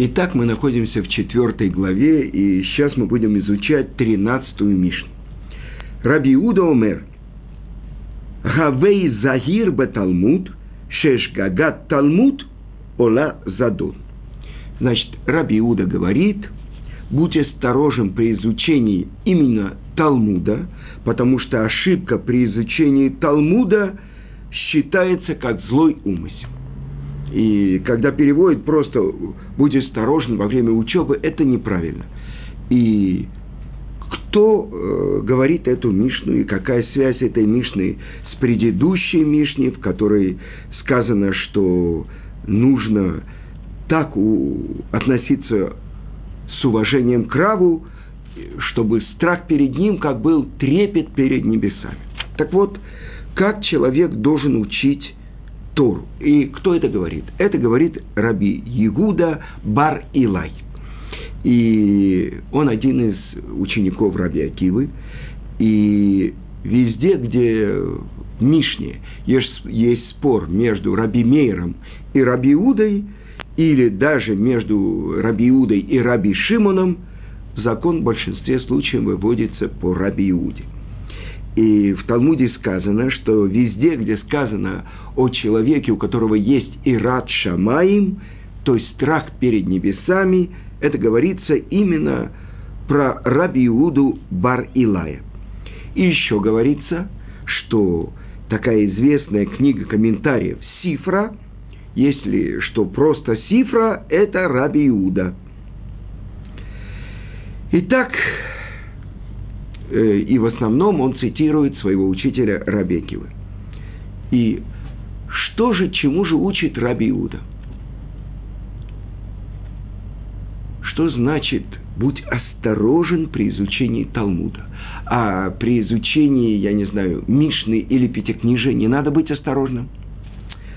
Итак, мы находимся в четвертой главе, и сейчас мы будем изучать тринадцатую Мишну. Раби Уда Омер. Гавей Загир Талмуд, Шеш Гагат Талмуд, Ола Задон. Значит, Раби Уда говорит, будь осторожен при изучении именно Талмуда, потому что ошибка при изучении Талмуда считается как злой умысел. И когда переводят просто «будь осторожен во время учебы», это неправильно. И кто э, говорит эту Мишну и какая связь этой Мишны с предыдущей Мишней, в которой сказано, что нужно так у, относиться с уважением к Раву, чтобы страх перед ним как был трепет перед небесами. Так вот, как человек должен учить Тору. И кто это говорит? Это говорит Раби Ягуда Бар Илай. И он один из учеников Раби Акивы. И везде, где в Мишне есть, есть спор между Раби Мейром и Раби Иудой, или даже между Раби Иудой и Раби Шимоном, закон в большинстве случаев выводится по Раби Иуде. И в Талмуде сказано, что везде, где сказано о человеке, у которого есть ират шамаим, то есть страх перед небесами, это говорится именно про Раби Бар Илая. И еще говорится, что такая известная книга комментариев Сифра, если что просто Сифра, это Раби. Итак, и в основном он цитирует своего учителя Рабекива. И что же, чему же учит Раби Иуда? Что значит «будь осторожен при изучении Талмуда»? А при изучении, я не знаю, Мишны или Пятикнижия не надо быть осторожным?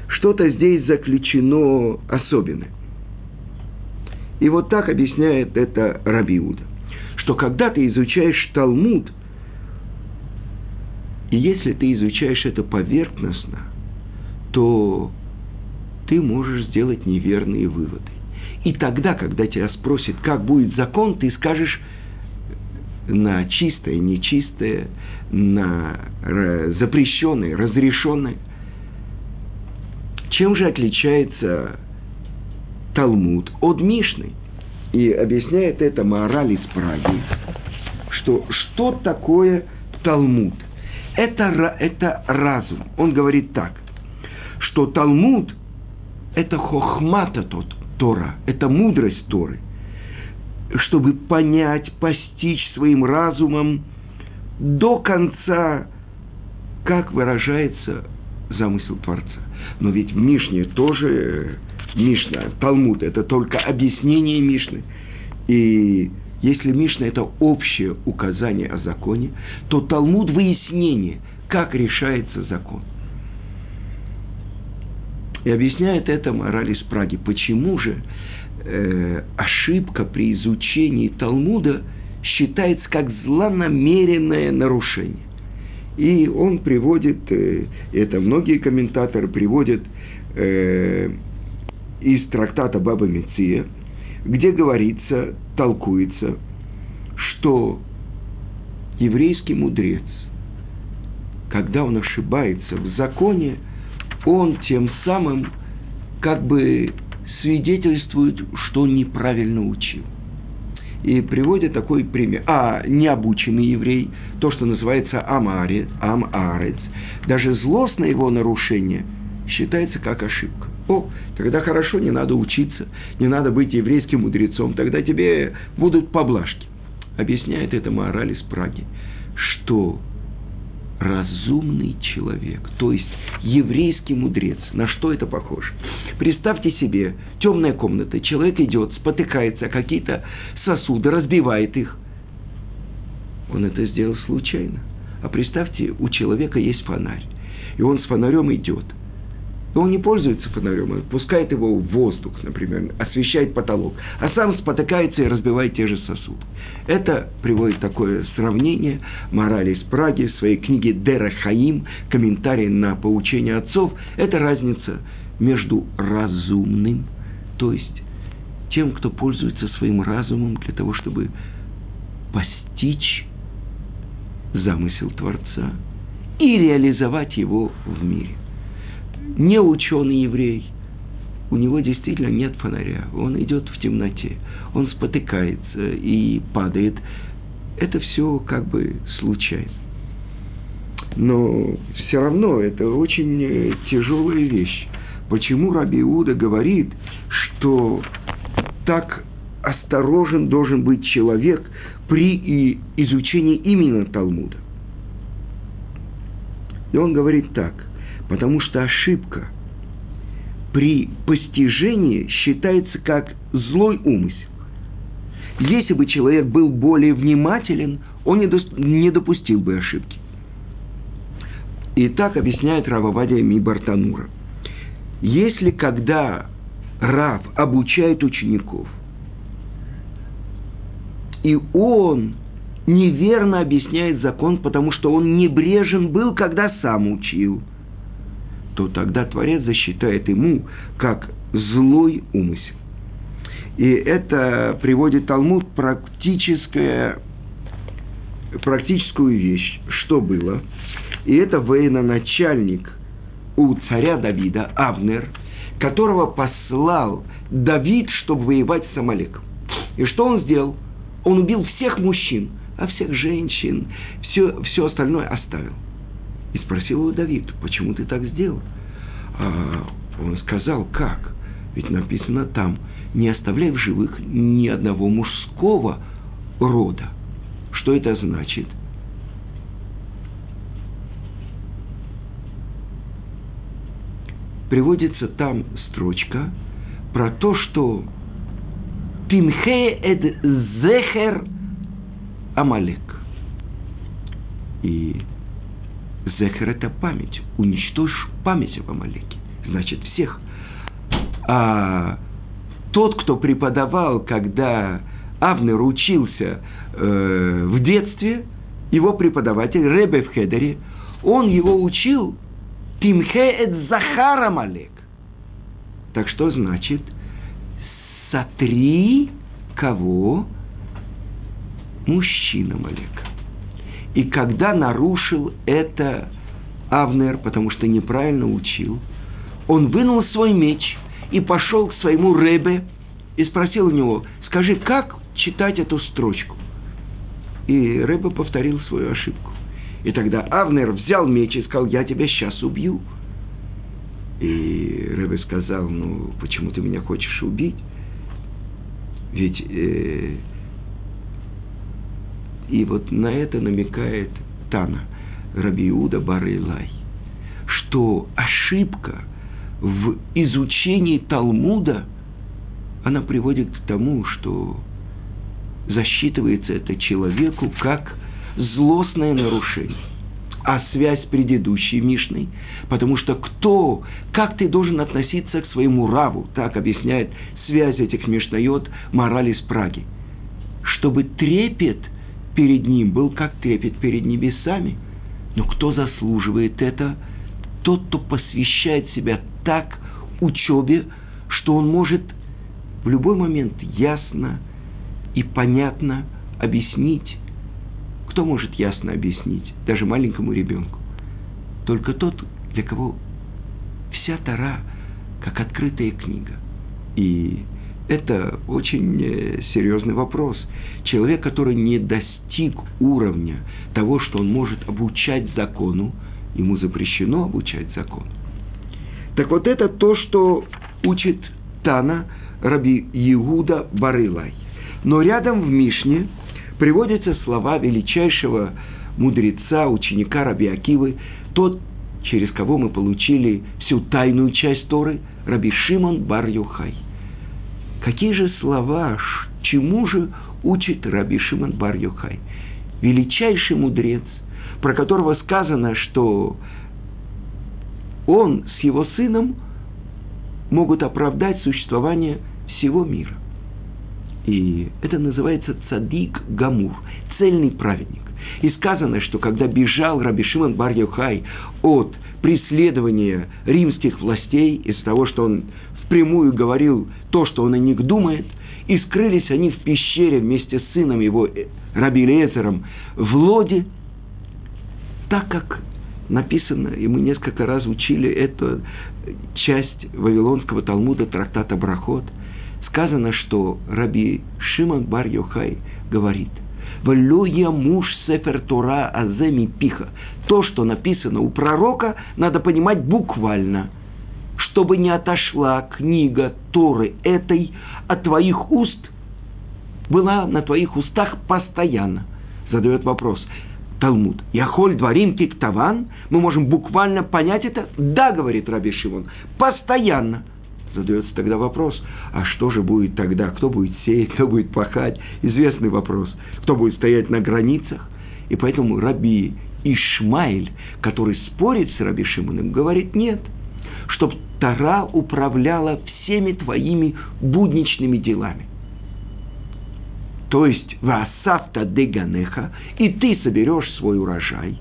Что-то здесь заключено особенное. И вот так объясняет это Раби Иуда что когда ты изучаешь Талмуд, и если ты изучаешь это поверхностно, то ты можешь сделать неверные выводы. И тогда, когда тебя спросят, как будет закон, ты скажешь на чистое, нечистое, на запрещенное, разрешенное. Чем же отличается Талмуд от Мишны? И объясняет это Маораль из Праги, что что такое Талмуд? Это, это разум. Он говорит так, что Талмуд – это хохмата тот, Тора, это мудрость Торы, чтобы понять, постичь своим разумом до конца, как выражается замысел Творца. Но ведь Мишне тоже Мишна, Талмуд – это только объяснение Мишны. И если Мишна – это общее указание о законе, то Талмуд – выяснение, как решается закон. И объясняет это мораль из Праги. Почему же э, ошибка при изучении Талмуда считается как злонамеренное нарушение? И он приводит, э, это многие комментаторы приводят э, из трактата Баба Меция, где говорится, толкуется, что еврейский мудрец, когда он ошибается в законе, он тем самым как бы свидетельствует, что он неправильно учил. И приводит такой пример. А необученный еврей, то, что называется амарец, амарец, даже злостное его нарушение считается как ошибка. О, тогда хорошо, не надо учиться, не надо быть еврейским мудрецом, тогда тебе будут поблажки. Объясняет это мораль из Праги, что разумный человек, то есть еврейский мудрец. На что это похоже? Представьте себе, темная комната, человек идет, спотыкается какие-то сосуды, разбивает их. Он это сделал случайно. А представьте, у человека есть фонарь, и он с фонарем идет – но он не пользуется фонарем, он пускает его в воздух, например, освещает потолок, а сам спотыкается и разбивает те же сосуды. Это приводит такое сравнение морали из Праги в своей книге Дера Хаим, комментарий на поучение отцов. Это разница между разумным, то есть тем, кто пользуется своим разумом для того, чтобы постичь замысел Творца и реализовать его в мире. Не ученый еврей, у него действительно нет фонаря, он идет в темноте, он спотыкается и падает. Это все как бы случайно. Но все равно это очень э, тяжелая вещь. Почему Раби Иуда говорит, что так осторожен должен быть человек при изучении именно Талмуда? И он говорит так, потому что ошибка при постижении считается как злой умысел. Если бы человек был более внимателен, он не допустил бы ошибки. И так объясняет Рававадия Мибартанура. Если когда Рав обучает учеников, и он неверно объясняет закон, потому что он небрежен был, когда сам учил, то тогда Творец засчитает ему как злой умысел. И это приводит Талмуд практическое, практическую вещь. Что было? И это военачальник у царя Давида, Авнер, которого послал Давид, чтобы воевать с Амалеком. И что он сделал? Он убил всех мужчин – а всех женщин, все, все остальное оставил. И спросил его Давид, почему ты так сделал? А он сказал, как? Ведь написано там, не оставляй в живых ни одного мужского рода. Что это значит? Приводится там строчка про то, что Тимхе эд зехер Амалек. И Зехер – это память. Уничтожь память об Амалеке. Значит, всех. А тот, кто преподавал, когда Авнер учился э, в детстве, его преподаватель Ребе в Хедере, он его учил Тимхе эт Захар Амалек. Так что значит? Сотри кого? мужчина Малека. И когда нарушил это Авнер, потому что неправильно учил, он вынул свой меч и пошел к своему Ребе и спросил у него, скажи, как читать эту строчку? И Ребе повторил свою ошибку. И тогда Авнер взял меч и сказал, я тебя сейчас убью. И Ребе сказал, ну, почему ты меня хочешь убить? Ведь э, и вот на это намекает Тана, Рабиуда Барылай, что ошибка в изучении Талмуда, она приводит к тому, что засчитывается это человеку как злостное нарушение. А связь с предыдущей Мишной, потому что кто, как ты должен относиться к своему раву, так объясняет связь этих Мишнает мораль из Праги. Чтобы трепет – перед ним был как трепет перед небесами. Но кто заслуживает это? Тот, кто посвящает себя так учебе, что он может в любой момент ясно и понятно объяснить. Кто может ясно объяснить? Даже маленькому ребенку. Только тот, для кого вся Тара как открытая книга. И это очень э, серьезный вопрос. Человек, который не достиг уровня того, что он может обучать закону, ему запрещено обучать закону. Так вот это то, что учит Тана Раби Иуда Барылай. Но рядом в Мишне приводятся слова величайшего мудреца, ученика Раби Акивы, тот, через кого мы получили всю тайную часть Торы, Раби Шимон Бар Юхай – Какие же слова, чему же учит Раби Шимон бар -Йохай? Величайший мудрец, про которого сказано, что он с его сыном могут оправдать существование всего мира. И это называется цадик гамур, цельный праведник. И сказано, что когда бежал Раби Шимон бар от преследования римских властей из-за того, что он впрямую говорил то, что он о них думает, И скрылись они в пещере вместе с сыном его, э, Раби Лезером, в лоде, так как написано, и мы несколько раз учили эту часть Вавилонского Талмуда, трактата Брахот, сказано, что Раби Шимон Бар Йохай говорит, «Влюя муж сефер Тора аземи пиха». То, что написано у пророка, надо понимать буквально, чтобы не отошла книга Торы этой от твоих уст, была на твоих устах постоянно. Задает вопрос, Талмуд. Яхоль дворим киктаван. Мы можем буквально понять это? Да, говорит Раби Шимон. Постоянно. Задается тогда вопрос, а что же будет тогда? Кто будет сеять, кто будет пахать? Известный вопрос. Кто будет стоять на границах? И поэтому Раби Ишмаиль, который спорит с Раби Шимоном, говорит нет. Чтобы Тара управляла всеми твоими будничными делами. То есть, васавта деганеха, и ты соберешь свой урожай.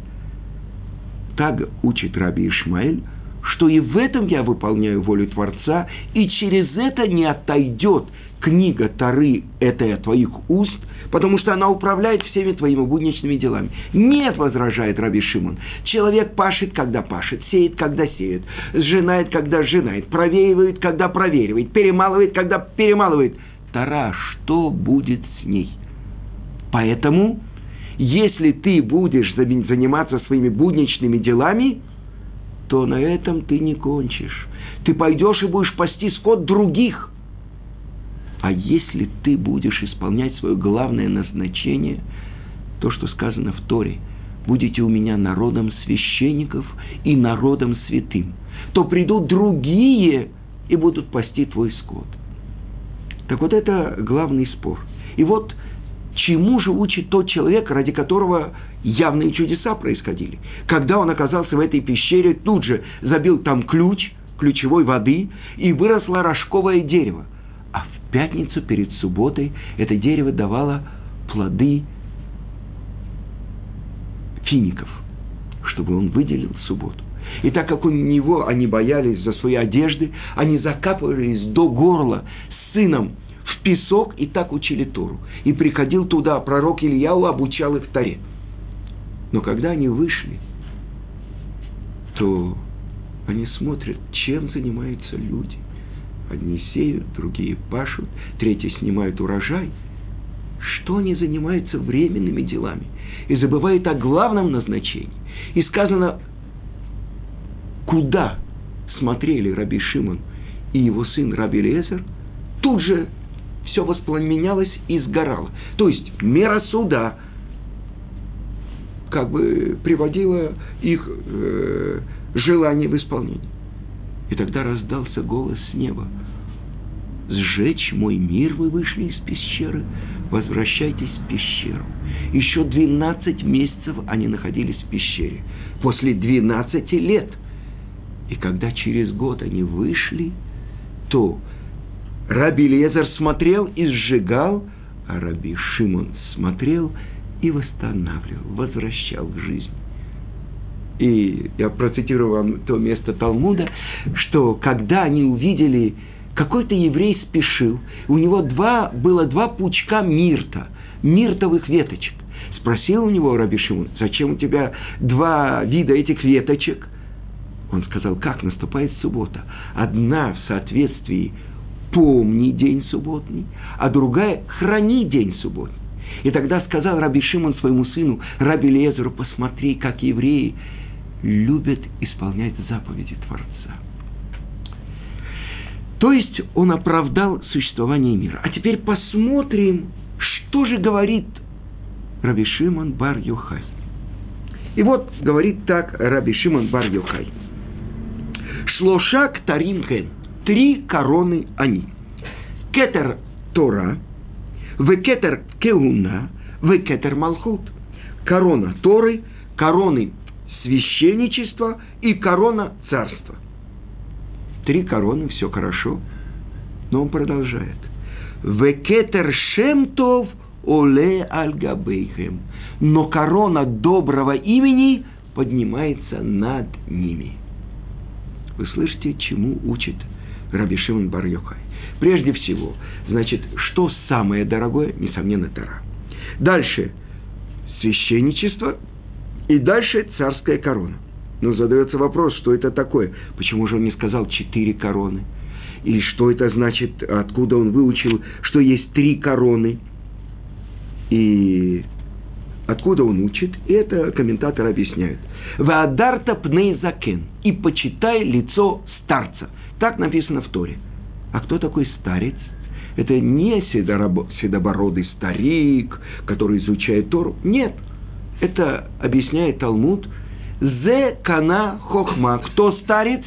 Так учит Раби Ишмаэль, что и в этом я выполняю волю Творца, и через это не отойдет книга Тары этой от твоих уст, потому что она управляет всеми твоими будничными делами. Нет, возражает Раби Шимон. Человек пашет, когда пашет, сеет, когда сеет, сжинает, когда сжинает, провеивает, когда проверивает, перемалывает, когда перемалывает. Тара, что будет с ней? Поэтому, если ты будешь заниматься своими будничными делами, то на этом ты не кончишь. Ты пойдешь и будешь пасти скот других. А если ты будешь исполнять свое главное назначение, то, что сказано в Торе, будете у меня народом священников и народом святым, то придут другие и будут пасти твой скот. Так вот это главный спор. И вот чему же учит тот человек, ради которого явные чудеса происходили. Когда он оказался в этой пещере, тут же забил там ключ, ключевой воды, и выросло рожковое дерево. А в пятницу перед субботой это дерево давало плоды фиников, чтобы он выделил субботу. И так как у него они боялись за свои одежды, они закапывались до горла сыном в песок и так учили Тору. И приходил туда пророк Ильяу, обучал их Торе. Но когда они вышли, то они смотрят, чем занимаются люди. Одни сеют, другие пашут, третьи снимают урожай. Что они занимаются временными делами и забывают о главном назначении. И сказано, куда смотрели Раби Шимон и его сын Раби Лезер, тут же все воспламенялось и сгорало. То есть мера суда как бы приводила их э, желание в исполнение. И тогда раздался голос с неба. «Сжечь мой мир вы вышли из пещеры, возвращайтесь в пещеру». Еще 12 месяцев они находились в пещере. После 12 лет. И когда через год они вышли, то Раби Лезар смотрел и сжигал, а Раби Шимон смотрел и восстанавливал, возвращал к жизни. И я процитирую вам то место Талмуда, что когда они увидели, какой-то еврей спешил, у него два, было два пучка мирта, миртовых веточек. Спросил у него Раби зачем у тебя два вида этих веточек? Он сказал, как наступает суббота. Одна в соответствии помни день субботний, а другая храни день субботний. И тогда сказал Раби Шимон своему сыну, Раби Лезеру, посмотри, как евреи любят исполнять заповеди Творца. То есть он оправдал существование мира. А теперь посмотрим, что же говорит Раби Шимон Бар Йохай. И вот говорит так Раби Шимон Бар Йохай. Шлошак Тарим три короны они. Кетер Тора, Векетер Кеуна, Векетер Малхут. Корона Торы, короны священничества и корона царства. Три короны, все хорошо. Но он продолжает. Векетер Шемтов Оле Альгабейхем. Но корона доброго имени поднимается над ними. Вы слышите, чему учит Раби Шимон бар -Йохай. Прежде всего, значит, что самое дорогое? Несомненно, Тара. Дальше священничество, и дальше царская корона. Но задается вопрос, что это такое? Почему же он не сказал четыре короны? И что это значит, откуда он выучил, что есть три короны? И откуда он учит? И это комментатор объясняет. «Ваадарта пней закен» – «И почитай лицо старца». Так написано в Торе. А кто такой старец? Это не седобородый старик, который изучает Тору. Нет. Это объясняет Талмуд. Зе кана хохма. Кто старец?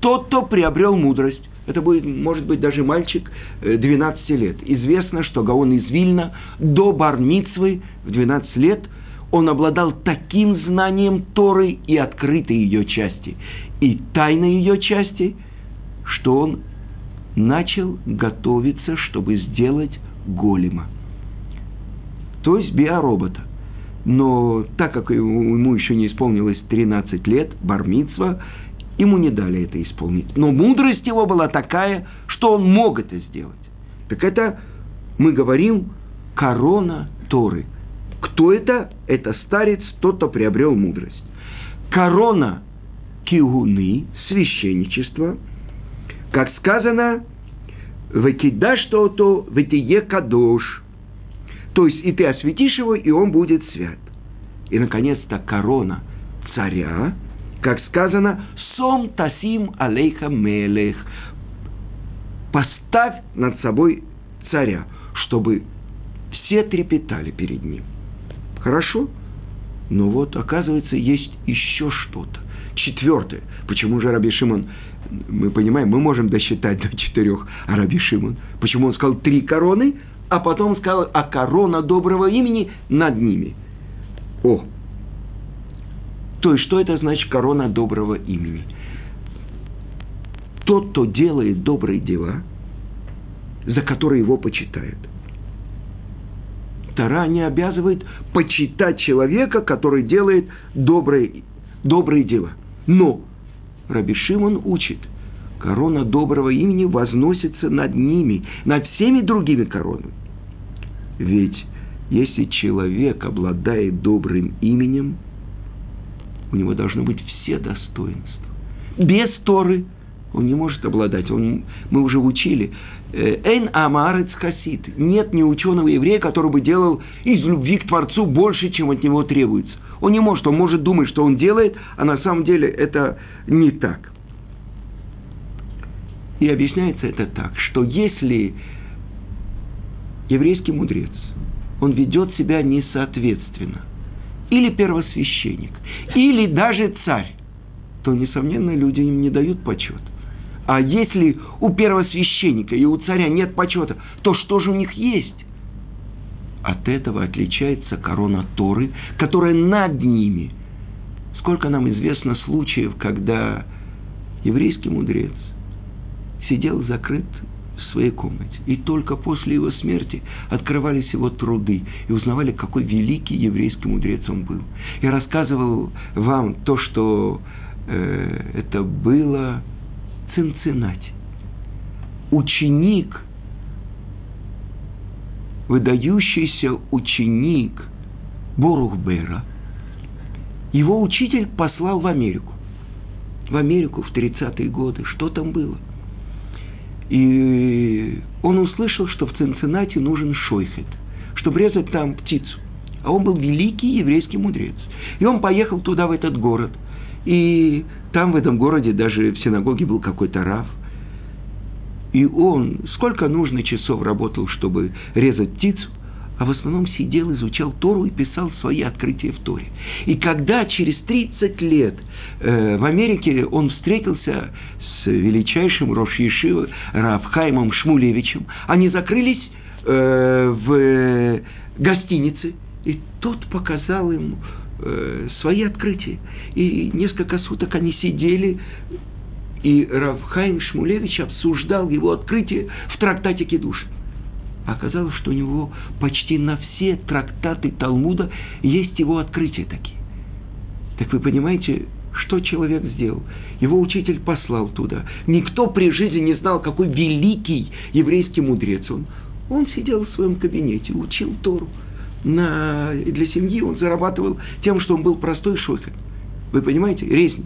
Тот, кто приобрел мудрость. Это будет, может быть, даже мальчик 12 э, лет. Известно, что Гаон из Вильна до Бармицвы в 12 лет он обладал таким знанием Торы и открытой ее части, и тайной ее части, что он начал готовиться, чтобы сделать голема. То есть биоробота. Но так как ему еще не исполнилось 13 лет, бармитсва, ему не дали это исполнить. Но мудрость его была такая, что он мог это сделать. Так это, мы говорим, корона Торы. Кто это? Это старец, тот, кто приобрел мудрость. Корона кигуны, священничество – как сказано, «Выкидаш что-то, вытие кадош». То есть, и ты осветишь его, и он будет свят. И, наконец-то, корона царя, как сказано, «Сом тасим алейха мелех». Поставь над собой царя, чтобы все трепетали перед ним. Хорошо? Но вот, оказывается, есть еще что-то. Четвертое. Почему же Раби Шимон мы понимаем, мы можем досчитать до четырех, а Раби Шимон, почему он сказал три короны, а потом сказал, а корона доброго имени над ними. О! То есть, что это значит корона доброго имени? Тот, кто делает добрые дела, за которые его почитают. Тара не обязывает почитать человека, который делает добрые, добрые дела. Но Раби Шимон учит, корона доброго имени возносится над ними, над всеми другими коронами. Ведь если человек обладает добрым именем, у него должны быть все достоинства. Без Торы он не может обладать. Он, мы уже учили. Эйн Амарец Хасид. Нет ни ученого еврея, который бы делал из любви к Творцу больше, чем от него требуется. Он не может, он может думать, что он делает, а на самом деле это не так. И объясняется это так, что если еврейский мудрец, он ведет себя несоответственно, или первосвященник, или даже царь, то, несомненно, люди им не дают почет. А если у первосвященника и у царя нет почета, то что же у них есть? От этого отличается корона Торы, которая над ними. Сколько нам известно случаев, когда еврейский мудрец сидел закрыт в своей комнате. И только после его смерти открывались его труды и узнавали, какой великий еврейский мудрец он был. Я рассказывал вам то, что э, это было Цинциннати. Ученик выдающийся ученик Борухбера, его учитель послал в Америку. В Америку в 30-е годы. Что там было? И он услышал, что в Цинциннати нужен шойхет, чтобы резать там птицу. А он был великий еврейский мудрец. И он поехал туда, в этот город. И там, в этом городе, даже в синагоге был какой-то рав – и он сколько нужно часов работал, чтобы резать птицу, а в основном сидел, изучал Тору и писал свои открытия в Торе. И когда через 30 лет э, в Америке он встретился с величайшим Рош Ешива Равхаймом Шмулевичем, они закрылись э, в гостинице, и тот показал ему э, свои открытия. И несколько суток они сидели, и Равхайм Шмулевич обсуждал его открытие в трактате Кедуш. Оказалось, что у него почти на все трактаты Талмуда есть его открытия такие. Так вы понимаете, Что человек сделал? Его учитель послал туда. Никто при жизни не знал, какой великий еврейский мудрец он. Он сидел в своем кабинете, учил Тору. На, для семьи он зарабатывал тем, что он был простой шофер. Вы понимаете? Резнь.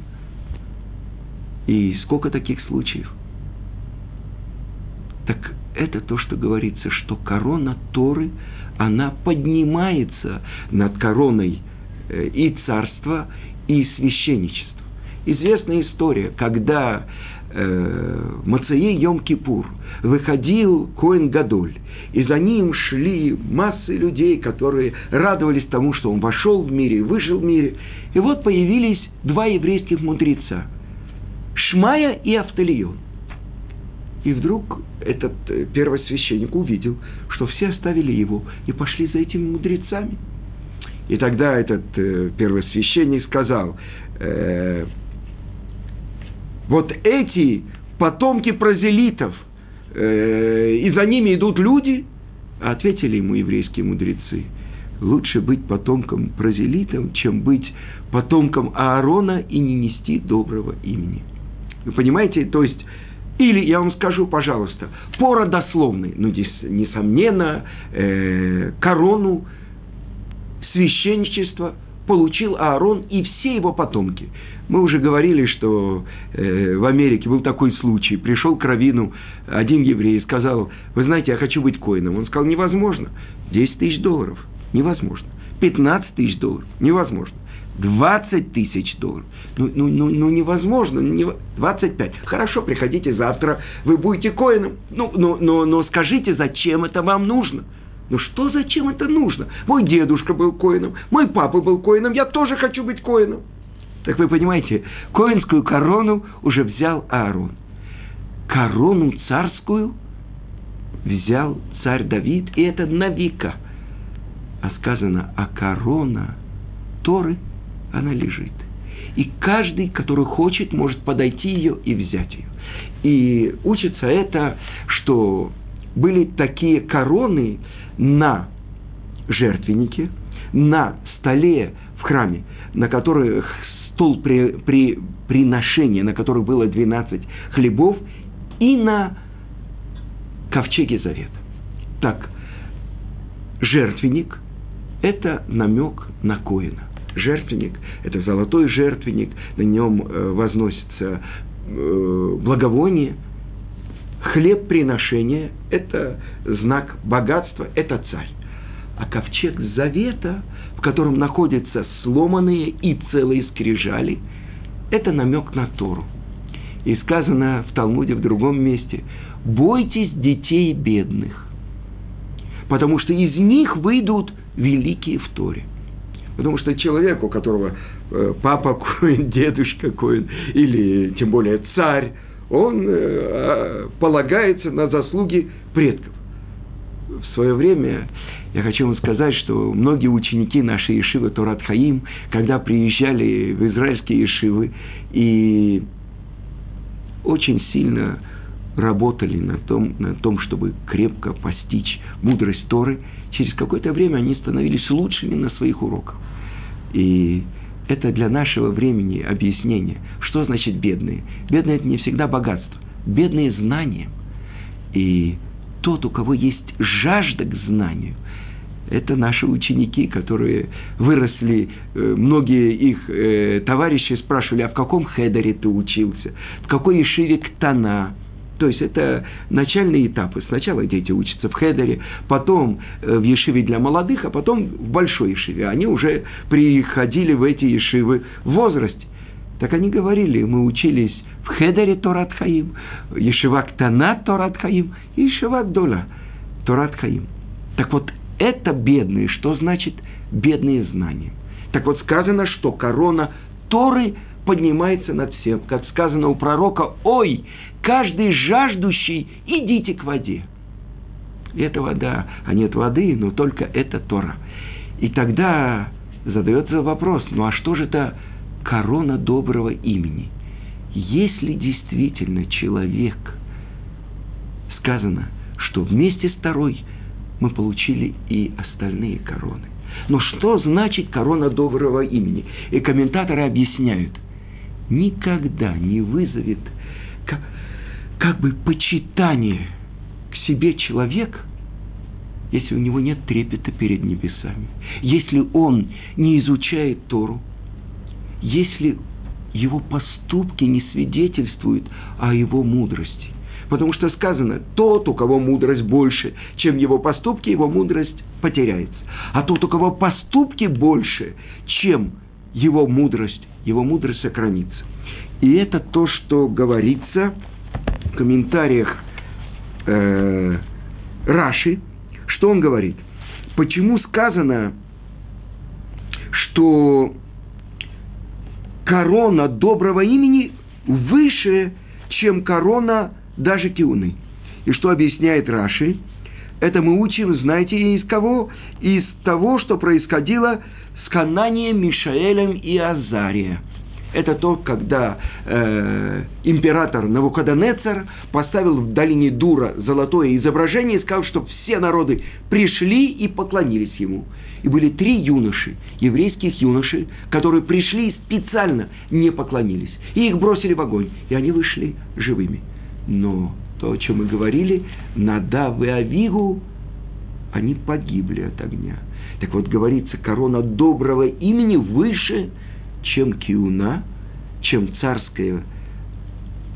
И сколько таких случаев? Так это то, что говорится, что корона Торы, она поднимается над короной э, и царства, и священничества. Известная история, когда э, Мацеи Йом-Кипур выходил Коэн Гадоль, и за ним шли массы людей, которые радовались тому, что он вошел в мире выжил в мире. И вот появились два еврейских мудреца – Шмая и Автолион. И вдруг этот э, первосвященник увидел, что все оставили его и пошли за этими мудрецами. И тогда этот э, первосвященник сказал, э, вот эти потомки прозелитов, э, и за ними идут люди, ответили ему еврейские мудрецы, лучше быть потомком прозелитом, чем быть потомком Аарона и не нести доброго имени. Вы понимаете, то есть или, я вам скажу, пожалуйста, по родословной, ну, несомненно, э, корону священничества получил Аарон и все его потомки. Мы уже говорили, что э, в Америке был такой случай. Пришел к Равину один еврей и сказал, вы знаете, я хочу быть коином. Он сказал, невозможно. 10 тысяч долларов. Невозможно. 15 тысяч долларов. Невозможно. 20 тысяч долларов. Ну, ну, ну, ну невозможно. Не, 25. Хорошо, приходите завтра, вы будете коином. Ну, но, но, но скажите, зачем это вам нужно? Ну что зачем это нужно? Мой дедушка был коином, мой папа был коином, я тоже хочу быть коином. Так вы понимаете, коинскую корону уже взял Аарон. Корону царскую взял царь Давид, и это на века. А сказано, а корона Торы, она лежит. И каждый, который хочет, может подойти ее и взять ее. И учится это, что были такие короны на жертвеннике, на столе в храме, на которых стол при, при приношения, на которых было 12 хлебов, и на ковчеге завета. Так, жертвенник – это намек на Коина. Жертвенник – это золотой жертвенник, на нем э, возносится э, благовоние. Хлеб приношения – это знак богатства, это царь. А ковчег завета – в котором находятся сломанные и целые скрижали, это намек на Тору. И сказано в Талмуде в другом месте, бойтесь детей бедных, потому что из них выйдут великие в Торе. Потому что человек, у которого э, папа коин, дедушка коин, или тем более царь, он э, а, полагается на заслуги предков. В свое время я хочу вам сказать, что многие ученики нашей Ешивы Торат Хаим, когда приезжали в израильские Ешивы и очень сильно работали на том, на том, чтобы крепко постичь мудрость Торы, через какое-то время они становились лучшими на своих уроках. И это для нашего времени объяснение, что значит бедные. Бедные – это не всегда богатство. Бедные – знания. И тот, у кого есть жажда к знанию – это наши ученики, которые выросли, э, многие их э, товарищи спрашивали, а в каком хедере ты учился, в какой ешиве ктана, то есть это начальные этапы. Сначала дети учатся в хедере, потом э, в ешиве для молодых, а потом в большой ешиве. Они уже приходили в эти ешивы в возрасте. Так они говорили, мы учились в хедере Торат Хаим, ешива ктана Торат Хаим и ешива Дола Торат Хаим. Так вот, это бедные. Что значит бедные знания? Так вот сказано, что корона Торы поднимается над всем. Как сказано у пророка, ой, каждый жаждущий, идите к воде. Это вода, а нет воды, но только это Тора. И тогда задается вопрос, ну а что же это корона доброго имени? Если действительно человек, сказано, что вместе с Торой мы получили и остальные короны. Но что значит корона доброго имени? И комментаторы объясняют. никогда не вызовет как, как бы почитание к себе человек, если у него нет трепета перед небесами, если он не изучает Тору, если его поступки не свидетельствуют о его мудрости. Потому что сказано, тот, у кого мудрость больше, чем его поступки, его мудрость потеряется. А тот, у кого поступки больше, чем его мудрость, его мудрость сохранится. И это то, что говорится в комментариях э, Раши, что он говорит. Почему сказано, что корона доброго имени выше, чем корона даже киуны. И что объясняет Раши? Это мы учим, знаете, из кого? Из того, что происходило с Кананием, Мишаэлем и Азарием. Это то, когда э, император Навуходонецар поставил в долине Дура золотое изображение и сказал, чтобы все народы пришли и поклонились ему. И были три юноши, еврейских юноши, которые пришли и специально не поклонились. И их бросили в огонь, и они вышли живыми. Но то, о чем мы говорили, Надав и Авигу, они погибли от огня. Так вот, говорится, корона доброго имени выше, чем киуна, чем царская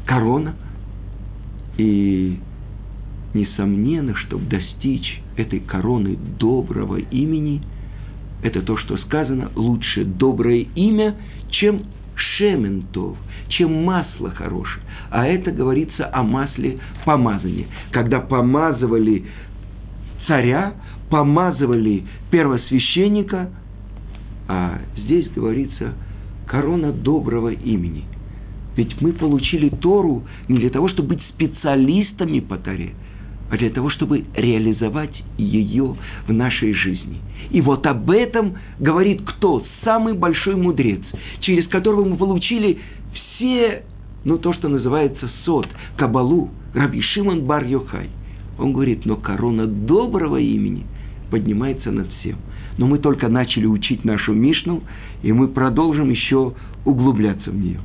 корона. И несомненно, чтобы достичь этой короны доброго имени, это то, что сказано, лучше доброе имя, чем шементов, чем масло хорошее. А это говорится о масле помазания. Когда помазывали царя, помазывали первосвященника, а здесь говорится корона доброго имени. Ведь мы получили Тору не для того, чтобы быть специалистами по Торе, а для того, чтобы реализовать ее в нашей жизни. И вот об этом говорит кто? Самый большой мудрец, через которого мы получили все, ну, то, что называется сот, кабалу, Раби Шимон бар Йохай. Он говорит, но корона доброго имени поднимается над всем. Но мы только начали учить нашу Мишну, и мы продолжим еще углубляться в нее.